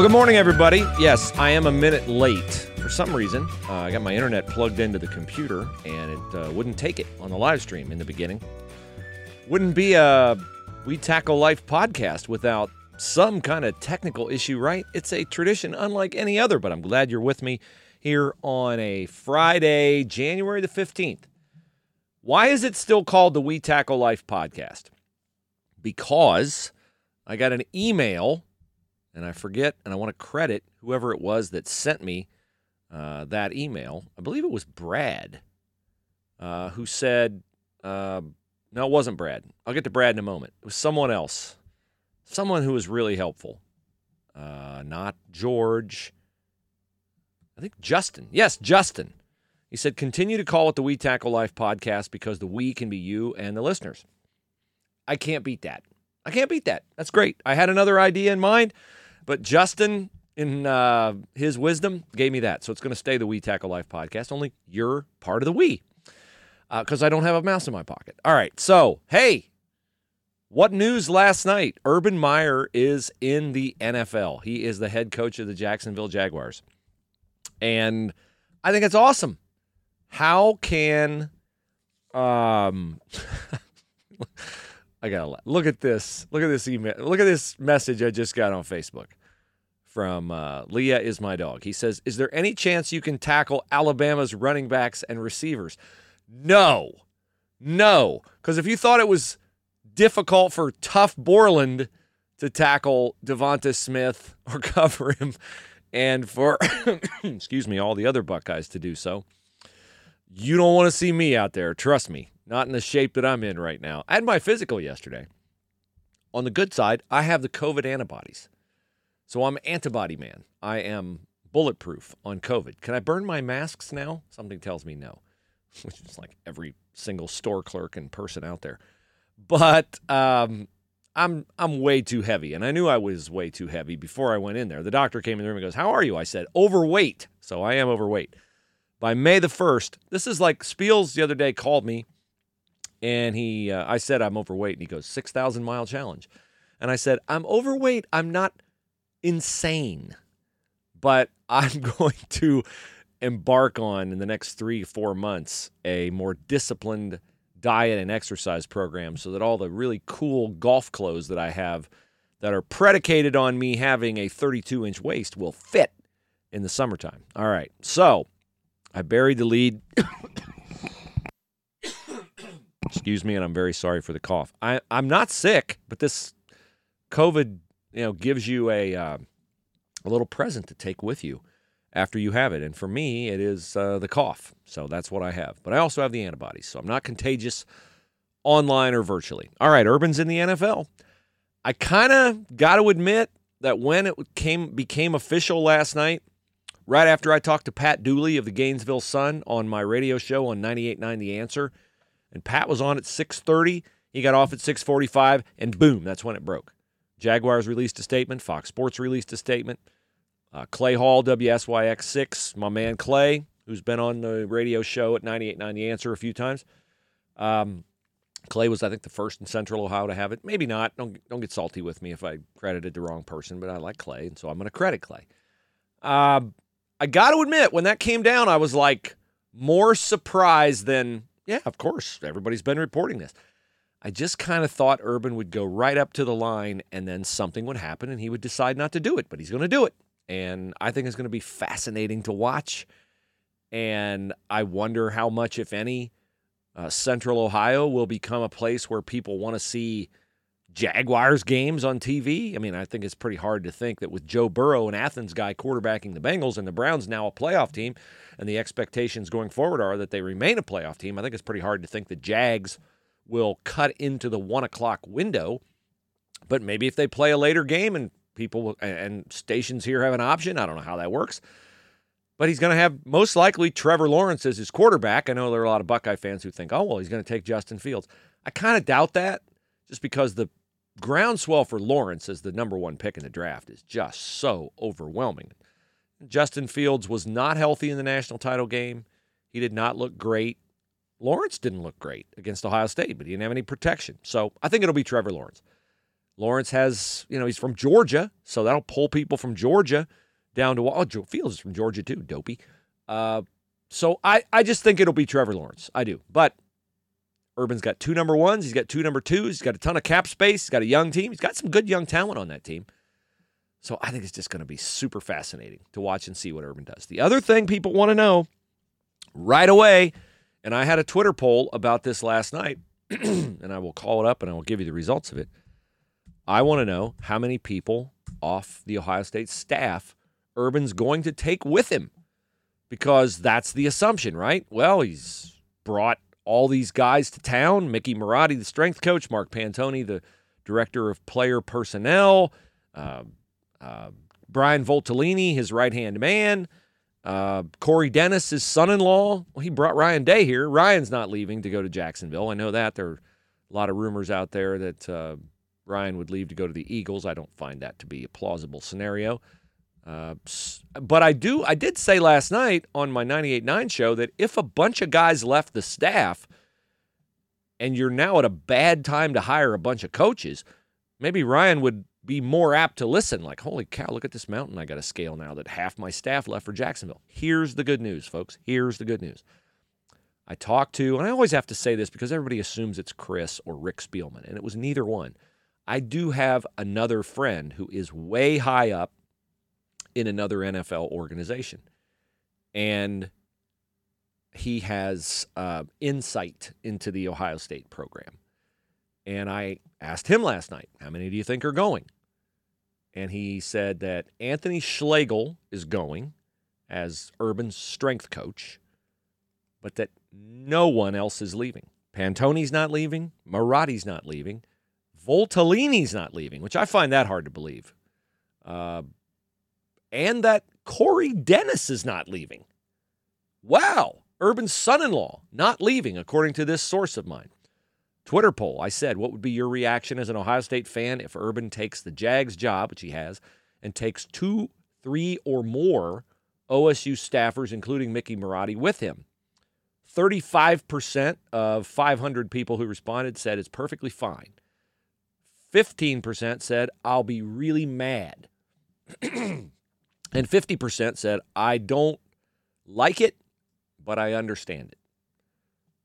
Well, good morning, everybody. Yes, I am a minute late. For some reason, uh, I got my internet plugged into the computer and it uh, wouldn't take it on the live stream in the beginning. Wouldn't be a We Tackle Life podcast without some kind of technical issue, right? It's a tradition unlike any other, but I'm glad you're with me here on a Friday, January the 15th. Why is it still called the We Tackle Life podcast? Because I got an email, and I forget, and I want to credit whoever it was that sent me uh, that email. I believe it was Brad, uh, who said, uh, no, it wasn't Brad. I'll get to Brad in a moment. It was someone else, someone who was really helpful. Uh, not George. I think Justin. Yes, Justin. He said, continue to call it the We Tackle Life podcast because the we can be you and the listeners. I can't beat that. I can't beat that. That's great. I had another idea in mind, but Justin, in uh, his wisdom, gave me that. So it's going to stay the We Tackle Life podcast, only you're part of the we because uh, I don't have a mouse in my pocket. All right. So, hey, what news last night? Urban Meyer is in the NFL. He is the head coach of the Jacksonville Jaguars. And I think it's awesome. How can um I gotta look at this. Look at this email. Look at this message I just got on Facebook from uh, Leah is my dog. He says, "Is there any chance you can tackle Alabama's running backs and receivers?" No, no, because if you thought it was difficult for Tuf Borland to tackle Devonta Smith or cover him, and for excuse me, all the other Buckeyes to do so, you don't want to see me out there. Trust me, not in the shape that I'm in right now. I had my physical yesterday. On the good side, I have the COVID antibodies. So I'm antibody man. I am bulletproof on COVID. Can I burn my masks now? Something tells me no, which is like every single store clerk and person out there. But um, I'm I'm way too heavy, and I knew I was way too heavy before I went in there. The doctor came in the room and goes, "How are you?" I said, "Overweight." So I am overweight. By May the first, this is like Spiels the other day called me and he uh, I said I'm overweight and he goes 6000 mile challenge. And I said I'm overweight. I'm not insane. But I'm going to embark on in the next 3 4 months a more disciplined diet and exercise program so that all the really cool golf clothes that I have that are predicated on me having a 32 inch waist will fit in the summertime. All right. So, I buried the lead Excuse me, and I'm very sorry for the cough. I, I'm not sick, but this COVID, you know, gives you a uh, a little present to take with you after you have it. And for me, it is uh, the cough. So that's what I have. But I also have the antibodies, so I'm not contagious online or virtually. All right, Urban's in the NFL. I kind of got to admit that when it came became official last night, right after I talked to Pat Dooley of the Gainesville Sun on my radio show on 98.9 The Answer – and Pat was on at 6:30. He got off at 6:45, and boom, that's when it broke. Jaguars released a statement. Fox Sports released a statement. Uh, Clay Hall, WSYX6, my man Clay, who's been on the radio show at 98.9 The Answer a few times. Um, Clay was, I think, the first in Central Ohio to have it. Maybe not. Don't don't get salty with me if I credited the wrong person, but I like Clay, and so I'm going to credit Clay. Uh, I got to admit, when that came down, I was like more surprised than yeah, of course. Everybody's been reporting this. I just kind of thought Urban would go right up to the line and then something would happen and he would decide not to do it, but he's going to do it. And I think it's going to be fascinating to watch. And I wonder how much, if any, uh, Central Ohio will become a place where people want to see Jaguars games on TV. I mean, I think it's pretty hard to think that with Joe Burrow, an Athens guy, quarterbacking the Bengals, and the Browns now a playoff team, and the expectations going forward are that they remain a playoff team. I think it's pretty hard to think the Jags will cut into the one o'clock window. But maybe if they play a later game and people and stations here have an option, I don't know how that works. But he's going to have most likely Trevor Lawrence as his quarterback. I know there are a lot of Buckeye fans who think, oh, well, he's going to take Justin Fields. I kind of doubt that just because the groundswell for Lawrence as the number one pick in the draft is just so overwhelming. Justin Fields was not healthy in the national title game. He did not look great. Lawrence didn't look great against Ohio State, but he didn't have any protection. So I think it'll be Trevor Lawrence. Lawrence has, you know, he's from Georgia, so that'll pull people from Georgia down to oh, Fields is from Georgia too, dopey. Uh, so I, I just think it'll be Trevor Lawrence. I do. But Urban's got two number ones. He's got two number twos. He's got a ton of cap space. He's got a young team. He's got some good young talent on that team. So I think it's just going to be super fascinating to watch and see what Urban does. The other thing people want to know right away, and I had a Twitter poll about this last night, and I will call it up and I will give you the results of it. I want to know how many people off the Ohio State staff Urban's going to take with him because that's the assumption, right? Well, he's brought all these guys to town Mickey Marotti, the strength coach, Mark Pantoni, the director of player personnel, uh, uh, Brian Voltolini, his right hand man, uh, Corey Dennis, his son in law. Well, he brought Ryan Day here. Ryan's not leaving to go to Jacksonville. I know that. There are a lot of rumors out there that uh, Ryan would leave to go to the Eagles. I don't find that to be a plausible scenario. Uh, but I do. I did say last night on my 98.9 show that if a bunch of guys left the staff, and you're now at a bad time to hire a bunch of coaches, maybe Ryan would be more apt to listen. Like, holy cow, look at this mountain I got to scale now that half my staff left for Jacksonville. Here's the good news, folks. Here's the good news. I talked to, and I always have to say this because everybody assumes it's Chris or Rick Spielman, and it was neither one. I do have another friend who is way high up in another NFL organization. And he has uh, insight into the Ohio State program. And I asked him last night, how many do you think are going? And he said that Anthony Schlegel is going as Urban's strength coach, but that no one else is leaving. Pantoni's not leaving. Marotti's not leaving. Voltolini's not leaving, which I find that hard to believe. Uh, and that Corey Dennis is not leaving. Wow. Urban's son in law not leaving, according to this source of mine. Twitter poll I said, What would be your reaction as an Ohio State fan if Urban takes the Jags job, which he has, and takes two, three, or more OSU staffers, including Mickey Marotti, with him? 35% of 500 people who responded said it's perfectly fine. 15% said, I'll be really mad. And 50% said, I don't like it, but I understand it.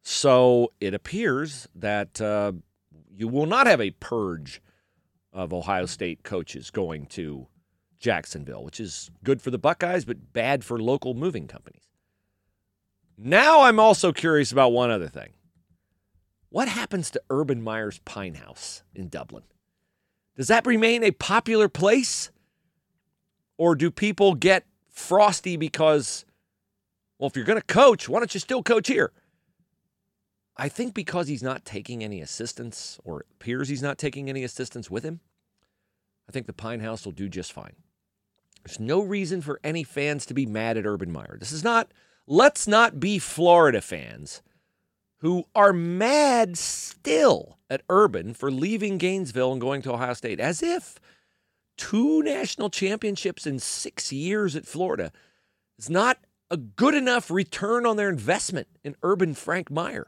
So it appears that uh, you will not have a purge of Ohio State coaches going to Jacksonville, which is good for the Buckeyes, but bad for local moving companies. Now I'm also curious about one other thing. What happens to Urban Meyer's Pint House in Dublin? Does that remain a popular place? Or do people get frosty because, well, if you're going to coach, why don't you still coach here? I think because he's not taking any assistance, or it appears he's not taking any assistance with him, I think the Pint House will do just fine. There's no reason for any fans to be mad at Urban Meyer. This is not, let's not be Florida fans who are mad still at Urban for leaving Gainesville and going to Ohio State, as if two national championships in six years at Florida is not a good enough return on their investment in Urban Frank Meyer.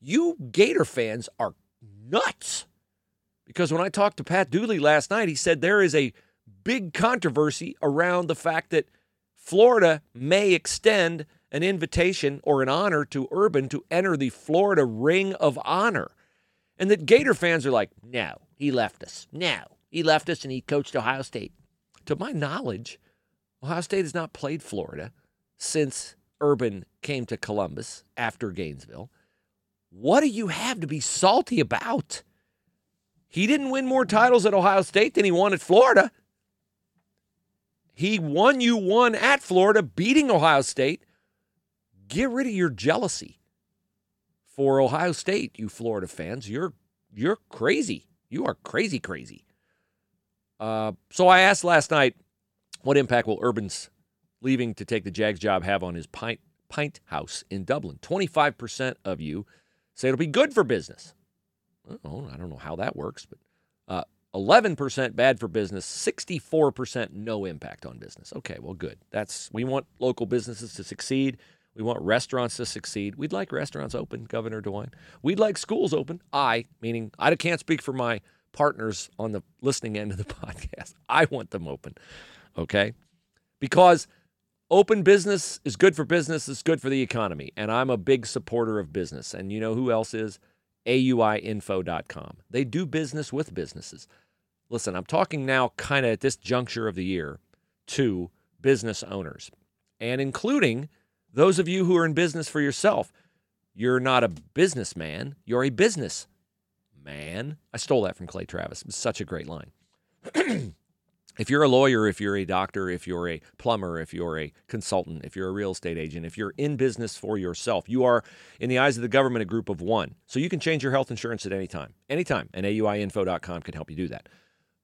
You Gator fans are nuts. Because when I talked to Pat Dooley last night, he said there is a big controversy around the fact that Florida may extend an invitation or an honor to Urban to enter the Florida Ring of Honor. And that Gator fans are like, no, he left us. No, he left us and he coached Ohio State. To my knowledge, Ohio State has not played Florida since Urban came to Columbus after Gainesville. What do you have to be salty about? He didn't win more titles at Ohio State than he won at Florida. He won you one at Florida, beating Ohio State. Get rid of your jealousy for Ohio State, you Florida fans. You're you're crazy. You are crazy, crazy. Uh, so I asked last night, what impact will Urban's leaving to take the Jags job have on his pint, pint house in Dublin? 25% of you say it'll be good for business. Oh, I don't know how that works, but uh, 11% bad for business, 64% no impact on business. Okay, well, good. That's we want local businesses to succeed. We want restaurants to succeed. We'd like restaurants open, Governor DeWine. We'd like schools open. I, meaning I can't speak for my partners on the listening end of the podcast. I want them open. Okay? Because open business is good for business, it's good for the economy. And I'm a big supporter of business. And you know who else is? AUIinfo.com. They do business with businesses. Listen, I'm talking now kind of at this juncture of the year to business owners and including those of you who are in business for yourself. You're not a businessman, you're a business man. I stole that from Clay Travis. It's such a great line. if you're a lawyer, if you're a doctor, if you're a plumber, if you're a consultant, if you're a real estate agent, if you're in business for yourself, you are, in the eyes of the government, a group of one. So you can change your health insurance at any time. Anytime. And AUIinfo.com can help you do that.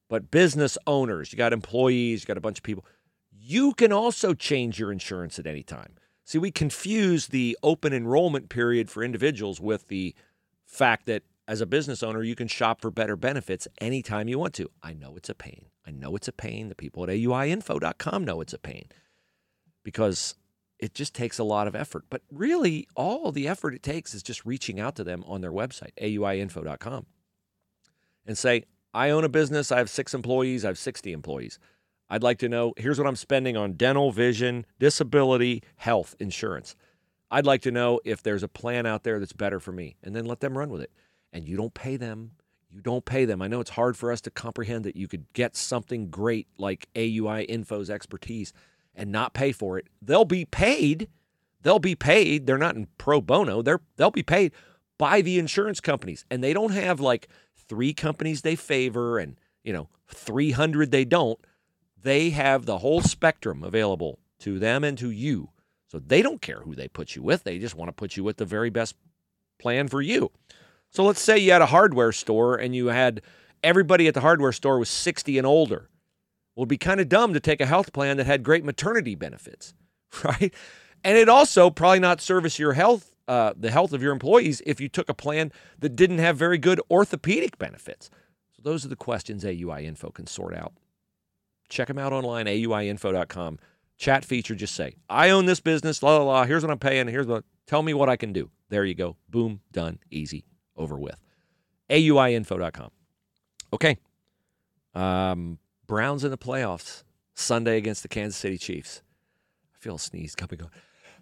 But business owners, you got employees, you got a bunch of people, you can also change your insurance at any time. See, we confuse the open enrollment period for individuals with the fact that as a business owner, you can shop for better benefits anytime you want to. I know it's a pain. I know it's a pain. The people at AUIinfo.com know it's a pain because it just takes a lot of effort. But really, all the effort it takes is just reaching out to them on their website, AUIinfo.com, and say, I own a business. I have six employees. I have 60 employees. I'd like to know here's what I'm spending on dental, vision, disability, health insurance. I'd like to know if there's a plan out there that's better for me, and then let them run with it. And you don't pay them. You don't pay them. I know it's hard for us to comprehend that you could get something great like AUI Info's expertise and not pay for it. They'll be paid. They'll be paid. They're not in pro bono. They're they'll be paid by the insurance companies, and they don't have like three companies they favor and you know 300 they don't they have the whole spectrum available to them and to you. So they don't care who they put you with. They just want to put you with the very best plan for you. So let's say you had a hardware store and you had everybody at the hardware store was 60 and older. Well, it'd be kind of dumb to take a health plan that had great maternity benefits, right? And it also probably not service your health, uh, the health of your employees, if you took a plan that didn't have very good orthopedic benefits. So those are the questions AUI Info can sort out. Check them out online, auiinfo.com. Chat feature, just say, I own this business, la la la. Here's what I'm paying. Here's what, tell me what I can do. There you go. Boom, done, easy, over with. auiinfo.com. Okay. Um, Browns in the playoffs Sunday against the Kansas City Chiefs. I feel a sneeze coming on.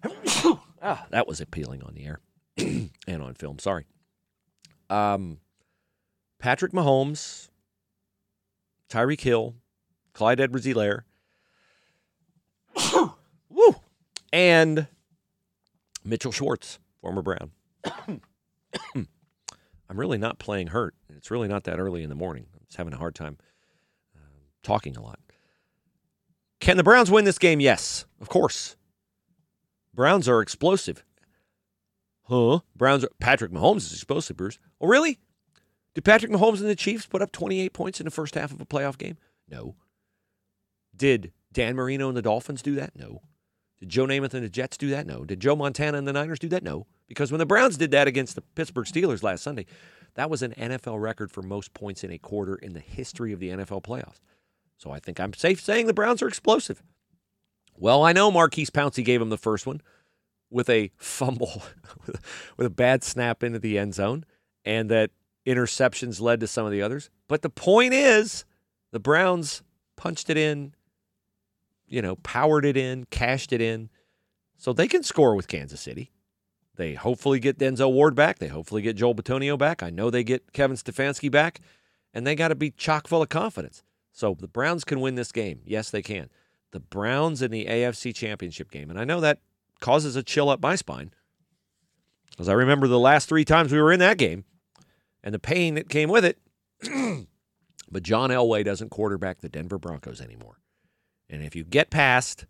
ah, that was appealing on the air and on film. Sorry. Um, Patrick Mahomes, Tyreek Hill, Clyde Edwards Helaire. Woo! And Mitchell Schwartz, former Brown. I'm really not playing hurt. It's really not that early in the morning. I'm just having a hard time uh, talking a lot. Can the Browns win this game? Yes, of course. Browns are explosive. Huh? Browns are, Patrick Mahomes is explosive, Bruce. Oh, really? Did Patrick Mahomes and the Chiefs put up 28 points in the first half of a playoff game? No. Did Dan Marino and the Dolphins do that? No. Did Joe Namath and the Jets do that? No. Did Joe Montana and the Niners do that? No. Because when the Browns did that against the Pittsburgh Steelers last Sunday, that was an NFL record for most points in a quarter in the history of the NFL playoffs. So I think I'm safe saying the Browns are explosive. Well, I know Maurkice Pouncey gave him the first one with a fumble, with a bad snap into the end zone, and that interceptions led to some of the others. But the point is, the Browns punched it in you know, powered it in, cashed it in. So they can score with Kansas City. They hopefully get Denzel Ward back. They hopefully get Joel Bitonio back. I know they get Kevin Stefanski back, and they got to be chock full of confidence. So the Browns can win this game. Yes, they can. The Browns in the AFC Championship game. And I know that causes a chill up my spine because I remember the last three times we were in that game and the pain that came with it. but John Elway doesn't quarterback the Denver Broncos anymore. And if you get past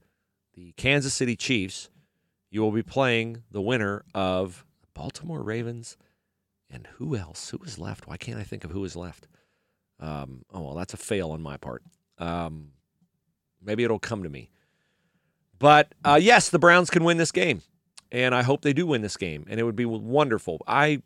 the Kansas City Chiefs, you will be playing the winner of Baltimore Ravens and who else? Who is left? Why can't I think of who is left? Um, oh, well, that's a fail on my part. Um, maybe it'll come to me. But uh, yes, the Browns can win this game, and I hope they do win this game, and it would be wonderful. I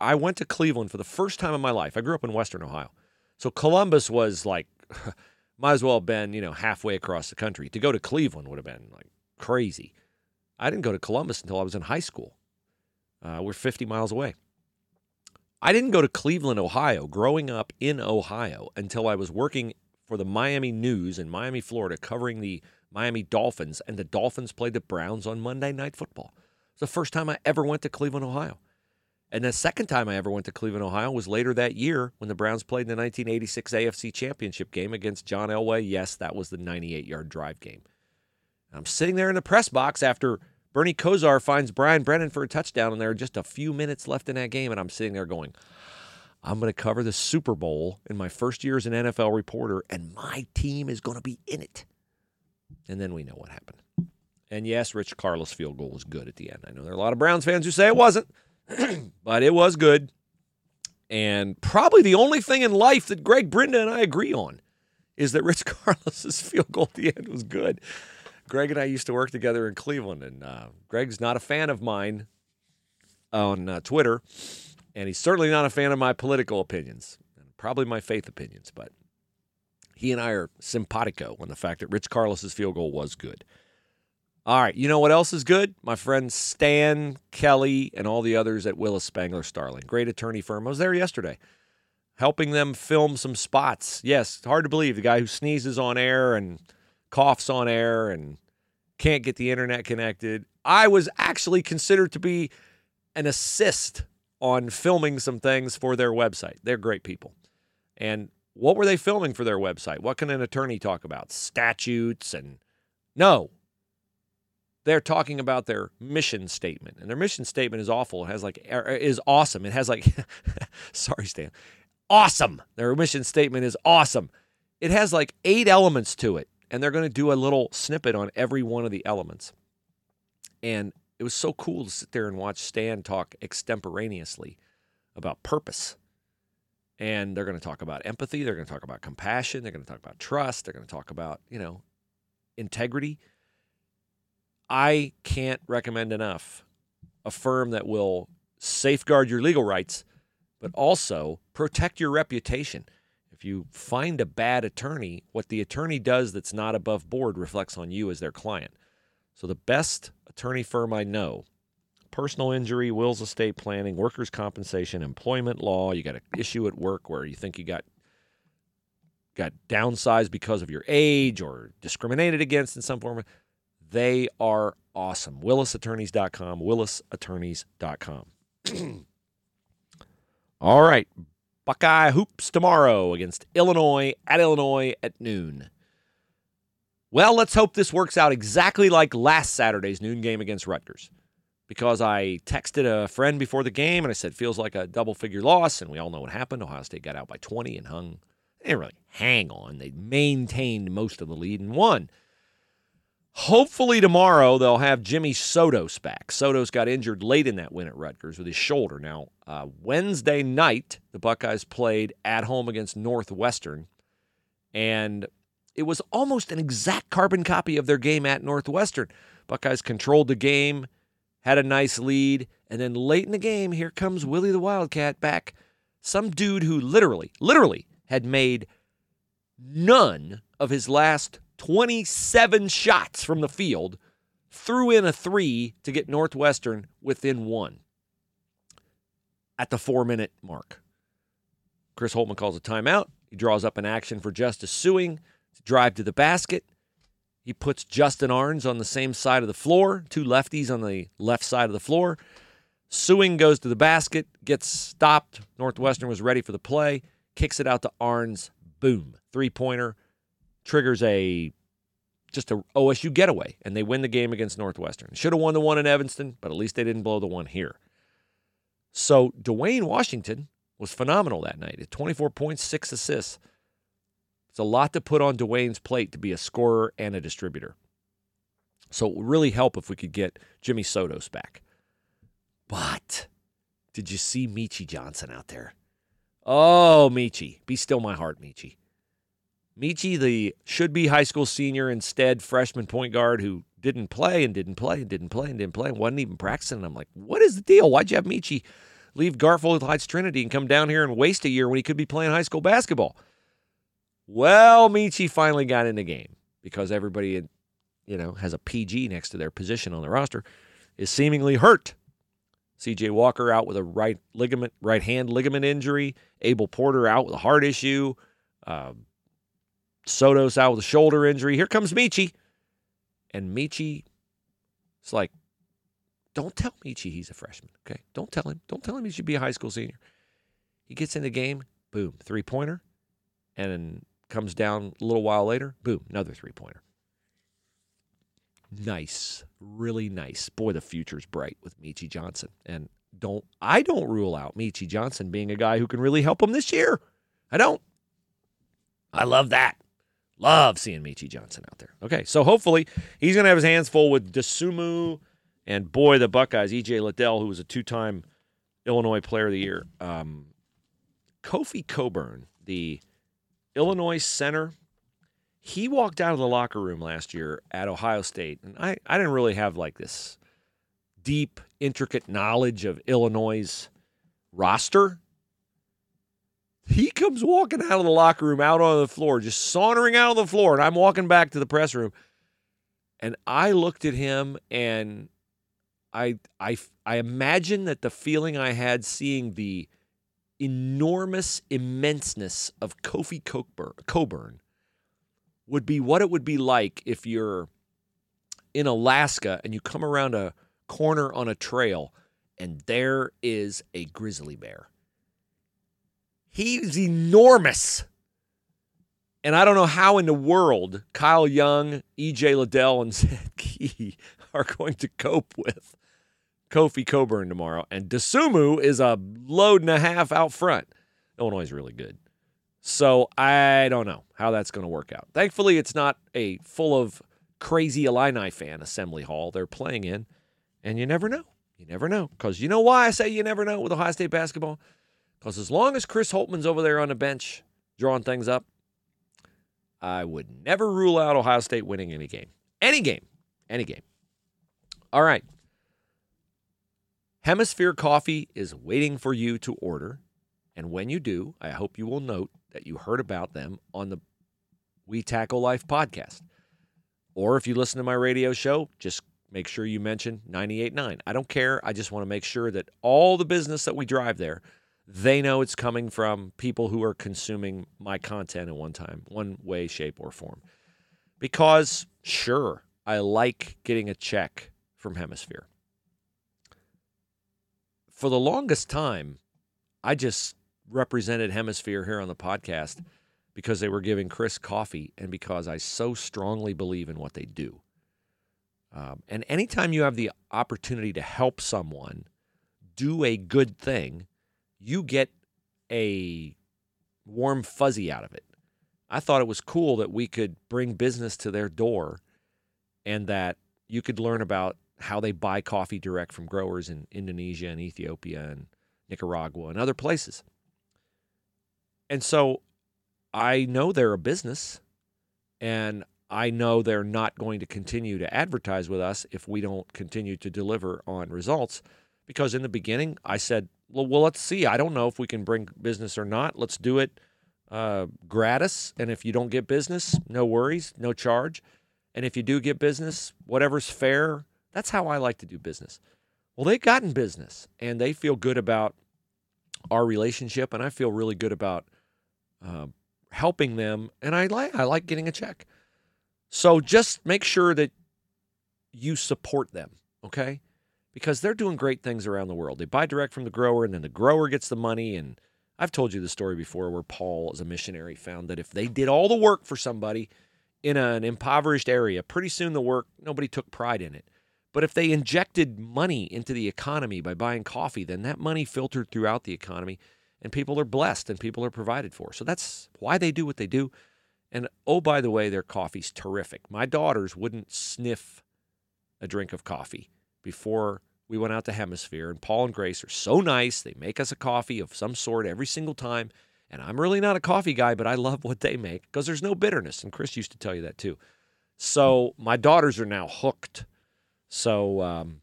I went to Cleveland for the first time in my life. I grew up in Western Ohio, so Columbus was like might as well have been, you know, halfway across the country. To go to Cleveland would have been like crazy. I didn't go to Columbus until I was in high school. Uh, we're 50 miles away. I didn't go to Cleveland, Ohio, growing up in Ohio until I was working for the Miami News in Miami, Florida, covering the Miami Dolphins, and the Dolphins played the Browns on Monday Night Football. It's the first time I ever went to Cleveland, Ohio. And the second time I ever went to Cleveland, Ohio was later that year when the Browns played in the 1986 AFC Championship game against John Elway. Yes, that was the 98 yard drive game. I'm sitting there in the press box after Bernie Kosar finds Brian Brennan for a touchdown, and there are just a few minutes left in that game, and I'm sitting there going, I'm going to cover the Super Bowl in my first year as an NFL reporter, and my team is going to be in it. And then we know what happened. And yes, Rich Karlis' field goal was good at the end. I know there are a lot of Browns fans who say it wasn't, but it was good. And probably the only thing in life that Greg Brinda and I agree on is that Rich Karlis' field goal at the end was good. Greg and I used to work together in Cleveland, and uh, Greg's not a fan of mine on uh, Twitter, and he's certainly not a fan of my political opinions, and probably my faith opinions. But he and I are simpatico on the fact that Rich Karlis' field goal was good. All right, you know what else is good? My friend Stan Kelly and all the others at Willis Spangler Starling, great attorney firm. I was there yesterday, helping them film some spots. Yes, hard to believe the guy who sneezes on air and coughs on air and can't get the internet connected. I was actually considered to be an assist on filming some things for their website. They're great people. And what were they filming for their website? What can an attorney talk about? Statutes and no. They're talking about their mission statement. And their mission statement is awful. It has like er, is awesome. It has like sorry Stan. Awesome. Their mission statement is awesome. It has like 8 elements to it and they're going to do a little snippet on every one of the elements. And it was so cool to sit there and watch Stan talk extemporaneously about purpose. And they're going to talk about empathy, they're going to talk about compassion, they're going to talk about trust, they're going to talk about, you know, integrity. I can't recommend enough a firm that will safeguard your legal rights, but also protect your reputation you find a bad attorney, what the attorney does that's not above board reflects on you as their client. So the best attorney firm I know, personal injury, wills, estate planning, workers' compensation, employment law, you got an issue at work where you think you got got downsized because of your age or discriminated against in some form, they are awesome. WillisAttorneys.com, WillisAttorneys.com. All right, Buckeye hoops tomorrow against Illinois at Illinois at noon. Well, let's hope this works out exactly like last Saturday's noon game against Rutgers. Because I texted a friend before the game and I said, feels like a double figure loss. And we all know what happened. Ohio State got out by 20 and hung. They didn't really hang on. They maintained most of the lead and won. Hopefully tomorrow they'll have Jimmy Sotos back. Sotos got injured late in that win at Rutgers with his shoulder. Now, uh, Wednesday night, the Buckeyes played at home against Northwestern, and it was almost an exact carbon copy of their game at Northwestern. Buckeyes controlled the game, had a nice lead, and then late in the game, here comes Willie the Wildcat back. Some dude who literally, literally had made none of his last 27 shots from the field, threw in a three to get Northwestern within one at the four minute mark. Chris Holtmann calls a timeout. He draws up an action for Justice Sueing to drive to the basket. He puts Justin Ahrens on the same side of the floor, two lefties on the left side of the floor. Sueing goes to the basket, gets stopped. Northwestern was ready for the play, kicks it out to Ahrens. Boom. Three pointer triggers a just a OSU getaway, and they win the game against Northwestern. Should have won the one in Evanston, but at least they didn't blow the one here. So Duane Washington was phenomenal that night at 24 points, six assists. It's a lot to put on Duane's plate to be a scorer and a distributor. So it would really help if we could get Jimmy Sotos back. But did you see Meechie Johnson out there? Oh, Meechie. Be still my heart, Meechie. Meechie, the should be high school senior, instead freshman point guard who didn't play and didn't play and didn't play and didn't play and wasn't even practicing. And I'm like, what is the deal? Why'd you have Meechie leave Garfield Heights Trinity and come down here and waste a year when he could be playing high school basketball? Well, Meechie finally got in the game because everybody, you know, has a PG next to their position on the roster, is seemingly hurt. C.J. Walker out with a right ligament, right hand ligament injury. Abel Porter out with a heart issue. Uh, Soto's out with a shoulder injury. Here comes Meechie, and Meechie, it's like, don't tell Meechie he's a freshman. Okay, don't tell him. Don't tell him he should be a high school senior. He gets in the game, boom, three pointer, and comes down a little while later, boom, another three pointer. Nice, really nice. Boy, the future's bright with Meechie Johnson. And don't I don't rule out Meechie Johnson being a guy who can really help him this year. I don't. I love that. Love seeing Meechie Johnson out there. Okay, so hopefully he's going to have his hands full with Dosunmu and boy, the Buckeyes, EJ Liddell, who was a two-time Illinois Player of the Year. Um, Kofi Cockburn, the Illinois center he walked out of the locker room last year at Ohio State, and I, I didn't really have like this deep, intricate knowledge of Illinois' roster. He comes walking out of the locker room, out on the floor, just sauntering out of the floor, and I'm walking back to the press room, and I looked at him, and I I I imagine that the feeling I had seeing the enormous immenseness of Kofi Cockburn would be what it would be like if you're in Alaska and you come around a corner on a trail and there is a grizzly bear. He's enormous. And I don't know how in the world Kyle Young, EJ Liddell, and Zed Key are going to cope with Kofi Cockburn tomorrow. And Dosunmu is a load and a half out front. Illinois is really good. So I don't know how that's going to work out. Thankfully, it's not a full of crazy Illini fan assembly hall they're playing in, and you never know. You never know. Because you know why I say you never know with Ohio State basketball? Because as long as Chris Holtmann's over there on the bench drawing things up, I would never rule out Ohio State winning any game. Any game. Any game. All right. Hemisphere Coffee is waiting for you to order. And when you do, I hope you will note that you heard about them on the We Tackle Life podcast. Or if you listen to my radio show, just make sure you mention 98.9. I don't care. I just want to make sure that all the business that we drive there, they know it's coming from people who are consuming my content in one time, one way, shape, or form. Because, sure, I like getting a check from Hemisphere. For the longest time, I just represented Hemisphere here on the podcast because they were giving Chris coffee and because I so strongly believe in what they do. Um, and anytime you have the opportunity to help someone do a good thing, you get a warm fuzzy out of it. I thought it was cool that we could bring business to their door and that you could learn about how they buy coffee direct from growers in Indonesia and Ethiopia and Nicaragua and other places. And so I know they're a business and I know they're not going to continue to advertise with us if we don't continue to deliver on results. Because in the beginning, I said, well, well let's see. I don't know if we can bring business or not. Let's do it uh, gratis. And if you don't get business, no worries, no charge. And if you do get business, whatever's fair, that's how I like to do business. Well, they've gotten business and they feel good about our relationship. And I feel really good about uh, helping them, and I like I like getting a check. So just make sure that you support them, okay? Because they're doing great things around the world. They buy direct from the grower, and then the grower gets the money. And I've told you the story before where Paul, as a missionary, found that if they did all the work for somebody in an impoverished area, pretty soon the work nobody took pride in it. But if they injected money into the economy by buying coffee, then that money filtered throughout the economy and people are blessed and people are provided for. So that's why they do what they do. And oh, by the way, their coffee's terrific. My daughters wouldn't sniff a drink of coffee before we went out to Hemisphere. And Paul and Grace are so nice. They make us a coffee of some sort every single time. And I'm really not a coffee guy, but I love what they make because there's no bitterness. And Chris used to tell you that too. So my daughters are now hooked. So um,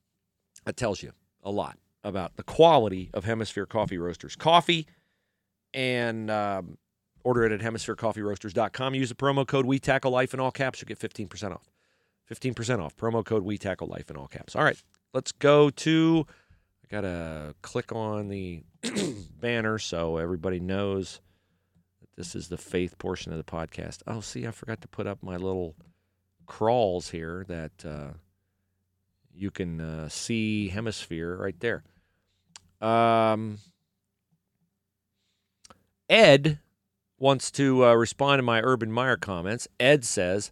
that tells you a lot about the quality of Hemisphere Coffee Roasters coffee and um, order it at hemispherecoffeeroasters.com. Use the promo code We Tackle Life in all caps. You'll get 15% off. 15% off. Promo code We Tackle Life in all caps. All right, let's go to. I got to click on the banner so everybody knows that this is the faith portion of the podcast. Oh, see, I forgot to put up my little crawls here that uh, you can uh, see hemisphere right there. Um, Ed wants to uh, respond to my Urban Meyer comments. Ed says,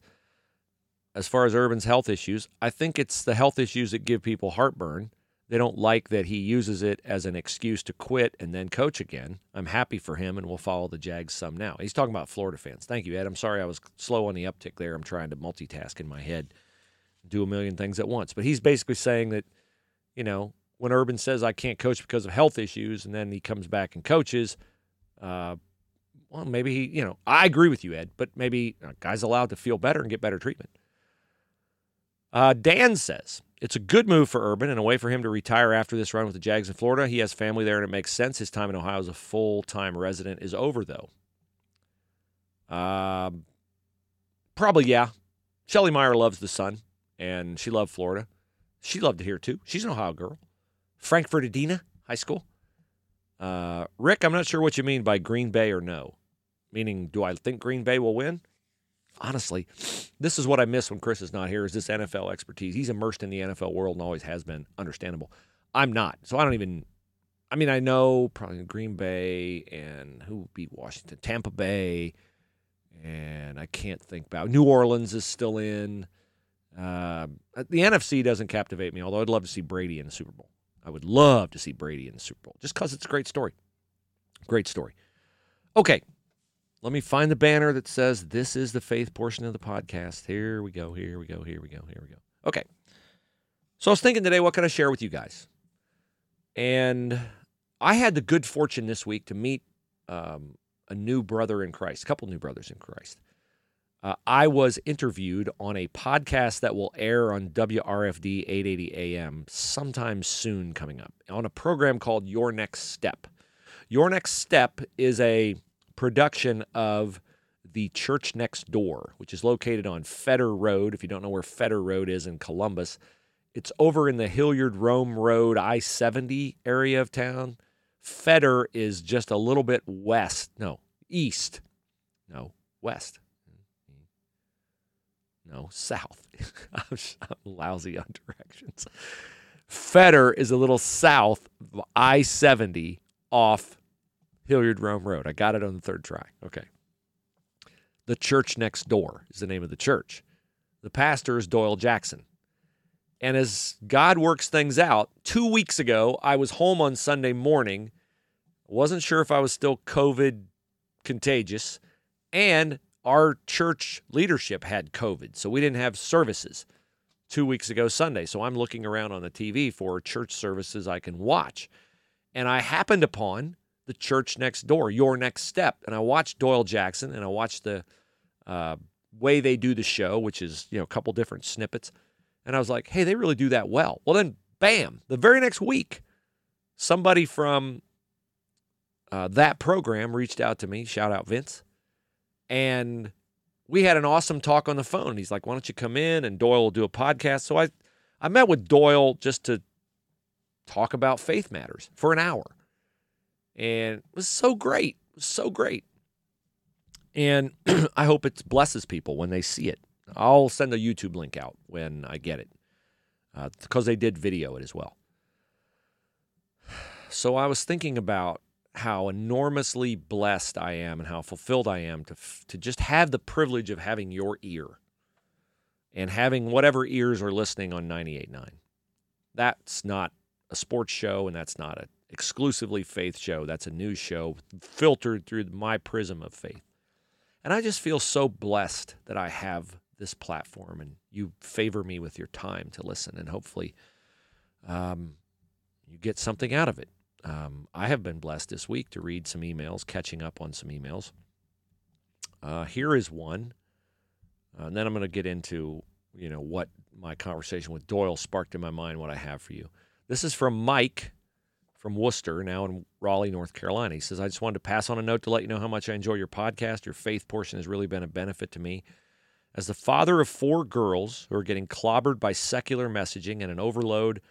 as far as Urban's health issues, I think it's the health issues that give people heartburn. They don't like that he uses it as an excuse to quit and then coach again. I'm happy for him and we'll follow the Jags some now. He's talking about Florida fans. Thank you, Ed. I'm sorry I was slow on the uptick there. I'm trying to multitask in my head, do a million things at once. But he's basically saying that, you know, when Urban says I can't coach because of health issues and then he comes back and coaches, uh, well, maybe he, you know, I agree with you, Ed, but maybe a guy's allowed to feel better and get better treatment. Uh, Dan says it's a good move for Urban and a way for him to retire after this run with the Jags in Florida. He has family there and it makes sense. His time in Ohio as a full time resident is over, though. Uh, probably, yeah. Shelley Meyer loves the sun and she loved Florida. She loved it here, too. She's an Ohio girl. Frankfort Adena High School. Uh, Rick, I'm not sure what you mean by Green Bay or no. Meaning, do I think Green Bay will win? Honestly, this is what I miss when Chris is not here is this NFL expertise. He's immersed in the NFL world and always has been. Understandable. I'm not. So I don't even I mean, I know probably Green Bay and who beat Washington? Tampa Bay. And I can't think about New Orleans is still in. Uh, the NFC doesn't captivate me, although I'd love to see Brady in the Super Bowl. I would love to see Brady in the Super Bowl just because it's a great story. Great story. Okay, let me find the banner that says this is the faith portion of the podcast. Here we go. Here we go. Here we go. Here we go. Okay. So I was thinking today, what can I share with you guys? And I had the good fortune this week to meet um, a new brother in Christ, a couple new brothers in Christ. Uh, I was interviewed on a podcast that will air on WRFD 880 AM sometime soon coming up on a program called Your Next Step. Your Next Step is a production of the church next door, which is located on Fetter Road. If you don't know where Fetter Road is in Columbus, it's over in the Hilliard Rome Road I 70 area of town. Fetter is just a little bit west, no, east, no, west, no, south. I'm, lousy on directions. Fetter is a little south of I 70 off Hilliard Rome Road. I got it on the third try. Okay. The Church Next Door is the name of the church. The pastor is Doyle Jackson. And as God works things out, two weeks ago, I was home on Sunday morning. Wasn't sure if I was still COVID contagious. And our church leadership had COVID. So we didn't have services two weeks ago Sunday. So I'm looking around on the TV for church services I can watch. And I happened upon the church next door, your next step. And I watched Doyle Jackson and I watched the uh, way they do the show, which is, you know, a couple different snippets. And I was like, hey, they really do that well. Well, then, bam, the very next week, somebody from uh, that program reached out to me. Shout out, Vince. And we had an awesome talk on the phone. He's like, why don't you come in and Doyle will do a podcast? So I, I met with Doyle just to talk about faith matters for an hour and it was so great, was so great. And I hope it blesses people when they see it. I'll send a YouTube link out when I get it because uh, they did video it as well. So I was thinking about how enormously blessed I am and how fulfilled I am to to just have the privilege of having your ear and having whatever ears are listening on 98.9. That's not a sports show and that's not a exclusively faith show. That's a news show filtered through my prism of faith. And I just feel so blessed that I have this platform and you favor me with your time to listen and hopefully um, you get something out of it. Um, I have been blessed this week to read some emails, catching up on some emails. Uh, here is one, uh, and then I'm going to get into you know what my conversation with Doyle sparked in my mind. What I have for you. This is from Mike from Wooster, now in Raleigh, North Carolina. He says, I just wanted to pass on a note to let you know how much I enjoy your podcast. Your faith portion has really been a benefit to me. As the father of four girls who are getting clobbered by secular messaging and an overload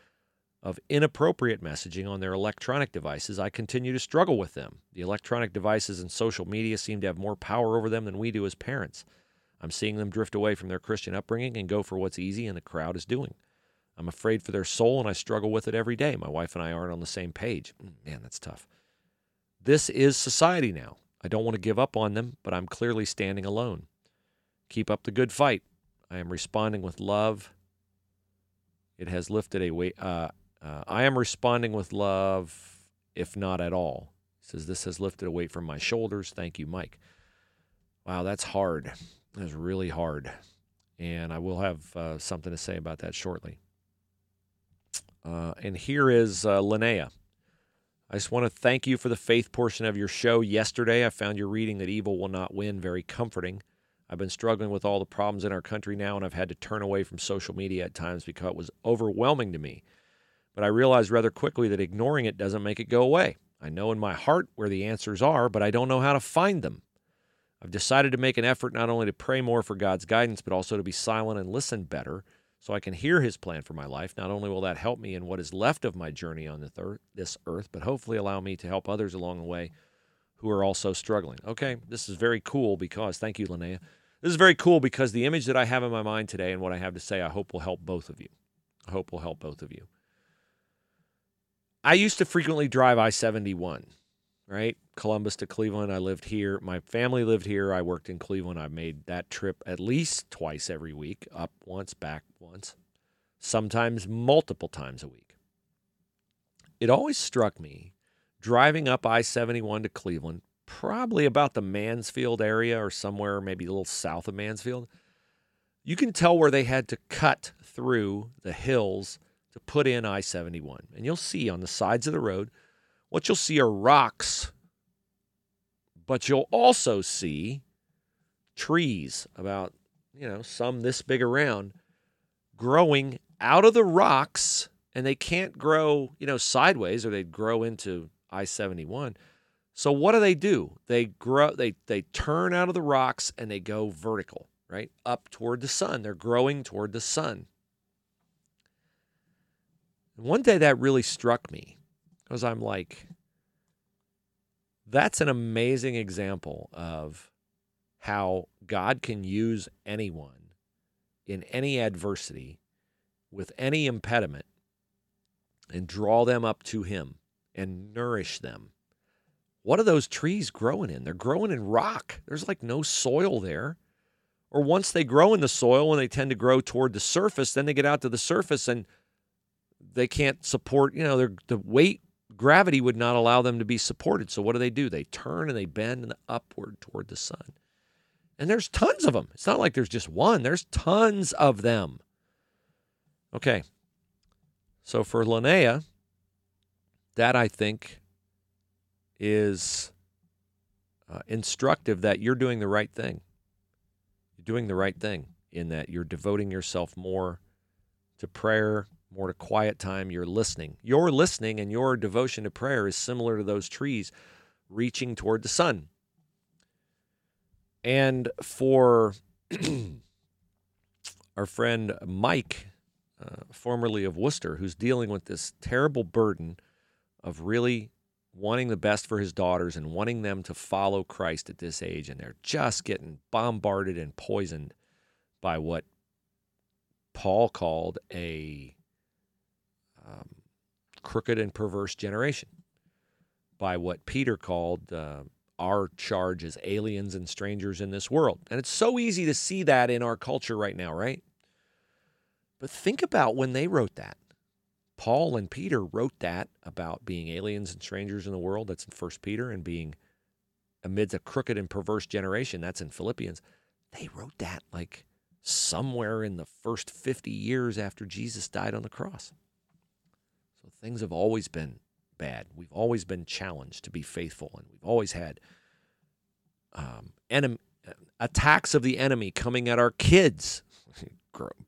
of inappropriate messaging on their electronic devices, I continue to struggle with them. The electronic devices and social media seem to have more power over them than we do as parents. I'm seeing them drift away from their Christian upbringing and go for what's easy and the crowd is doing. I'm afraid for their soul and I struggle with it every day. My wife and I aren't on the same page. Mm, man, that's tough. This is society now. I don't want to give up on them, but I'm clearly standing alone. Keep up the good fight. I am responding with love. It has lifted a weight. Uh, uh, I am responding with love, if not at all. He says, This has lifted a weight from my shoulders. Thank you, Mike. Wow, that's hard. That's really hard. And I will have uh, something to say about that shortly. Uh, and here is uh, Linnea. I just want to thank you for the faith portion of your show yesterday. I found your reading that evil will not win very comforting. I've been struggling with all the problems in our country now, and I've had to turn away from social media at times because it was overwhelming to me. But I realized rather quickly that ignoring it doesn't make it go away. I know in my heart where the answers are, but I don't know how to find them. I've decided to make an effort not only to pray more for God's guidance, but also to be silent and listen better so I can hear his plan for my life. Not only will that help me in what is left of my journey on this earth, but hopefully allow me to help others along the way who are also struggling. Okay, this is very cool because, thank you, Linnea. This is very cool because the image that I have in my mind today and what I have to say, I hope will help both of you. I hope will help both of you. I used to frequently drive I 71, right? Columbus to Cleveland. I lived here. My family lived here. I worked in Cleveland. I made that trip at least twice every week, up once, back once, sometimes multiple times a week. It always struck me driving up I 71 to Cleveland, probably about the Mansfield area or somewhere maybe a little south of Mansfield. You can tell where they had to cut through the hills to put in I 71. And you'll see on the sides of the road, what you'll see are rocks but you'll also see trees about, you know, some this big around growing out of the rocks and they can't grow, you know, sideways or they'd grow into I-71. So what do they do? They grow they they turn out of the rocks and they go vertical, right? Up toward the sun. They're growing toward the sun. One day that really struck me because I'm like, that's an amazing example of how God can use anyone in any adversity with any impediment and draw them up to Him and nourish them. What are those trees growing in? They're growing in rock. There's like no soil there. Or once they grow in the soil and they tend to grow toward the surface, then they get out to the surface and they can't support, you know, the weight gravity would not allow them to be supported. So what do they do? They turn and they bend upward toward the sun. And there's tons of them. It's not like there's just one, there's tons of them. Okay. So for Linnea, that I think is uh, instructive that you're doing the right thing. You're doing the right thing in that you're devoting yourself more to prayer, more to quiet time, you're listening. Your listening and your devotion to prayer is similar to those trees reaching toward the sun. And for our friend Mike, uh, formerly of Worcester, who's dealing with this terrible burden of really wanting the best for his daughters and wanting them to follow Christ at this age, and they're just getting bombarded and poisoned by what Paul called a um, crooked and perverse generation by what Peter called uh, our charge as aliens and strangers in this world. And it's so easy to see that in our culture right now, right? But think about when they wrote that. Paul and Peter wrote that about being aliens and strangers in the world. That's in First Peter, and being amidst a crooked and perverse generation. That's in Philippians. They wrote that like somewhere in the first 50 years after Jesus died on the cross. Things have always been bad. We've always been challenged to be faithful, and we've always had um, enemy, attacks of the enemy coming at our kids.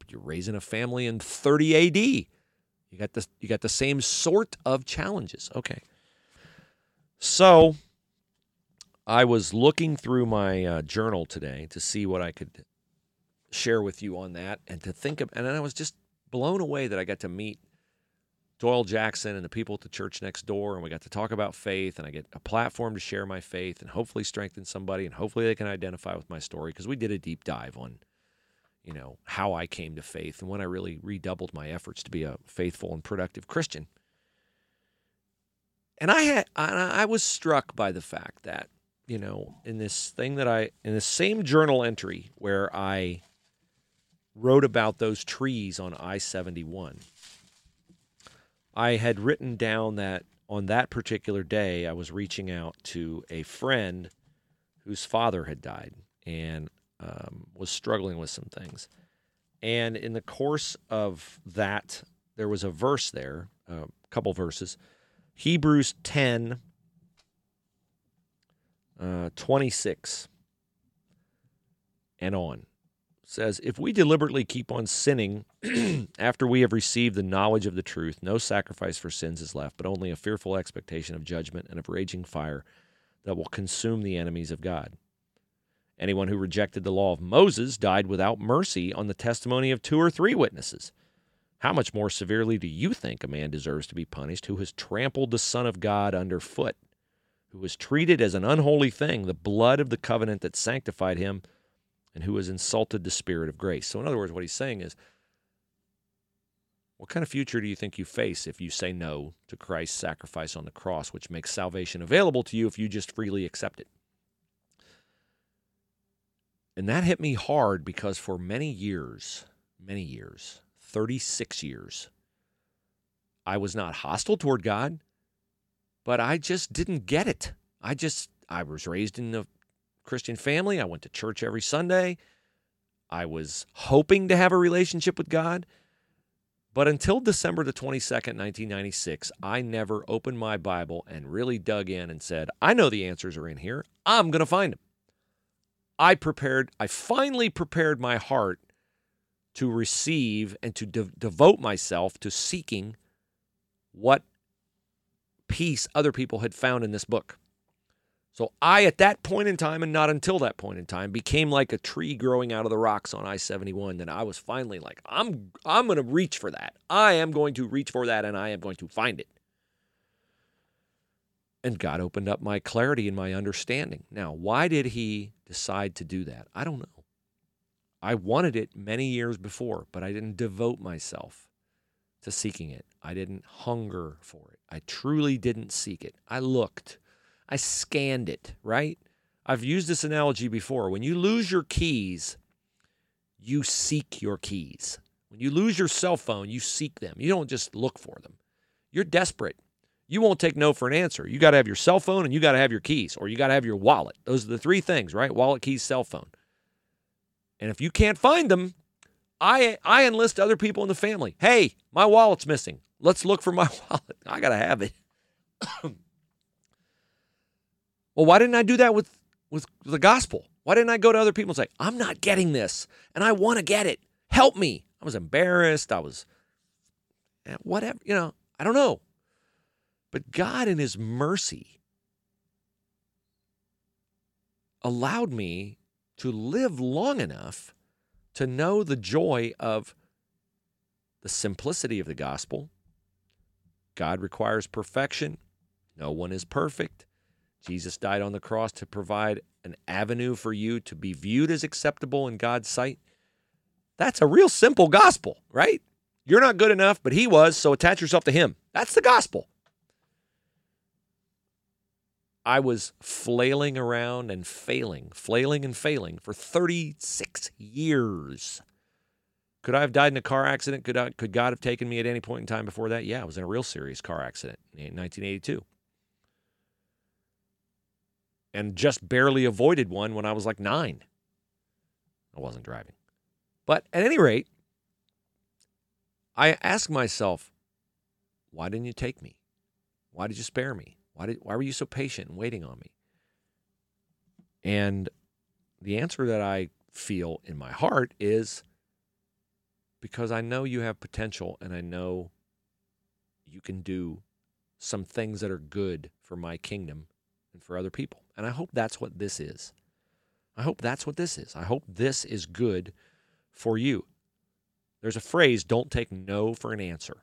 You're raising a family in 30 AD. You got the you got the same sort of challenges. Okay. So I was looking through my uh, journal today to see what I could share with you on that and to think of and I was just blown away that I got to meet Doyle Jackson and the people at the church next door, and we got to talk about faith, and I get a platform to share my faith and hopefully strengthen somebody, and hopefully they can identify with my story because we did a deep dive on, you know, how I came to faith and when I really redoubled my efforts to be a faithful and productive Christian. And I had, I was struck by the fact that, you know, in this thing that I, in the same journal entry where I wrote about those trees on I 71 I had written down that on that particular day, I was reaching out to a friend whose father had died and um, was struggling with some things. And in the course of that, there was a verse there, a couple verses, Hebrews 10, uh, 26, and on says, If we deliberately keep on sinning after we have received the knowledge of the truth, no sacrifice for sins is left, but only a fearful expectation of judgment and of raging fire that will consume the enemies of God. Anyone who rejected the law of Moses died without mercy on the testimony of two or three witnesses. How much more severely do you think a man deserves to be punished who has trampled the Son of God underfoot, who has treated as an unholy thing the blood of the covenant that sanctified him? And who has insulted the Spirit of grace. So, in other words, what he's saying is, what kind of future do you think you face if you say no to Christ's sacrifice on the cross, which makes salvation available to you if you just freely accept it? And that hit me hard because for many years, many years, 36 years, I was not hostile toward God, but I just didn't get it. I just, I was raised in the Christian family. I went to church every Sunday. I was hoping to have a relationship with God. But until December the 22nd, 1996, I never opened my Bible and really dug in and said, I know the answers are in here. I'm going to find them. I prepared, I finally prepared my heart to receive and to de- devote myself to seeking what peace other people had found in this book. So I, at that point in time, and not until that point in time, became like a tree growing out of the rocks on I-71. And I was finally like, I'm, I'm going to reach for that. I am going to reach for that, and I am going to find it. And God opened up my clarity and my understanding. Now, why did He decide to do that? I don't know. I wanted it many years before, but I didn't devote myself to seeking it. I didn't hunger for it. I truly didn't seek it. I looked. I scanned it, right? I've used this analogy before. When you lose your keys, you seek your keys. When you lose your cell phone, you seek them. You don't just look for them. You're desperate. You won't take no for an answer. You got to have your cell phone and you got to have your keys, or you got to have your wallet. Those are the three things, right? Wallet, keys, cell phone. And if you can't find them, I I enlist other people in the family. Hey, my wallet's missing. Let's look for my wallet. I got to have it. Well, why didn't I do that with with the gospel? Why didn't I go to other people and say, "I'm not getting this, and I want to get it. Help me." I was embarrassed. I was eh, whatever, you know. I don't know. But God, in His mercy, allowed me to live long enough to know the joy of the simplicity of the gospel. God requires perfection. No one is perfect. Jesus died on the cross to provide an avenue for you to be viewed as acceptable in God's sight. That's a real simple gospel, right? You're not good enough, but he was, so attach yourself to him. That's the gospel. I was flailing around and failing, flailing and failing for 36 years. Could I have died in a car accident? Could, I, could God have taken me at any point in time before that? Yeah, I was in a real serious car accident in 1982 and just barely avoided one when I was like nine. I wasn't driving. But at any rate, I ask myself, why didn't you take me? Why did you spare me? Why, did, why were you so patient and waiting on me? And the answer that I feel in my heart is because I know you have potential and I know you can do some things that are good for my kingdom and for other people. And I hope that's what this is. I hope that's what this is. I hope this is good for you. There's a phrase don't take no for an answer.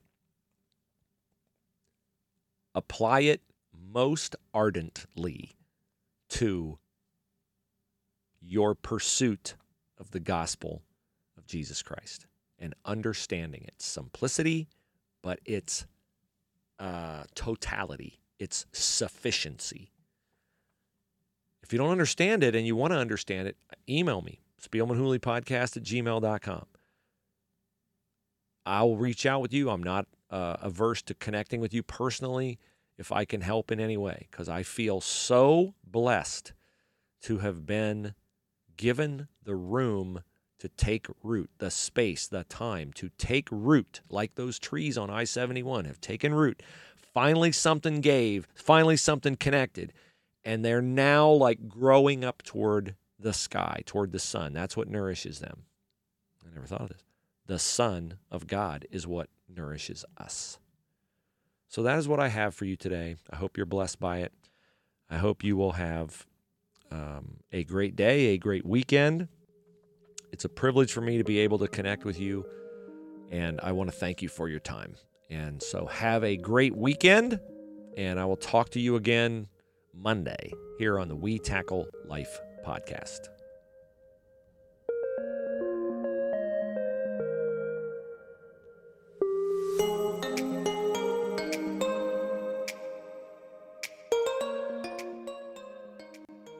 apply it most ardently to your pursuit of the gospel of Jesus Christ and understanding its simplicity, but its uh, totality, its sufficiency. If you don't understand it and you want to understand it, email me, spielmanhooleypodcast at gmail.com. I'll reach out with you. I'm not uh, averse to connecting with you personally if I can help in any way because I feel so blessed to have been given the room to take root, the space, the time to take root, like those trees on I 71 have taken root. Finally, something gave, finally, something connected. And they're now like growing up toward the sky, toward the sun. That's what nourishes them. I never thought of this. The Son of God is what nourishes us. So that is what I have for you today. I hope you're blessed by it. I hope you will have um, a great day, a great weekend. It's a privilege for me to be able to connect with you, and I want to thank you for your time. And so, have a great weekend, and I will talk to you again Monday here on the We Tackle Life podcast.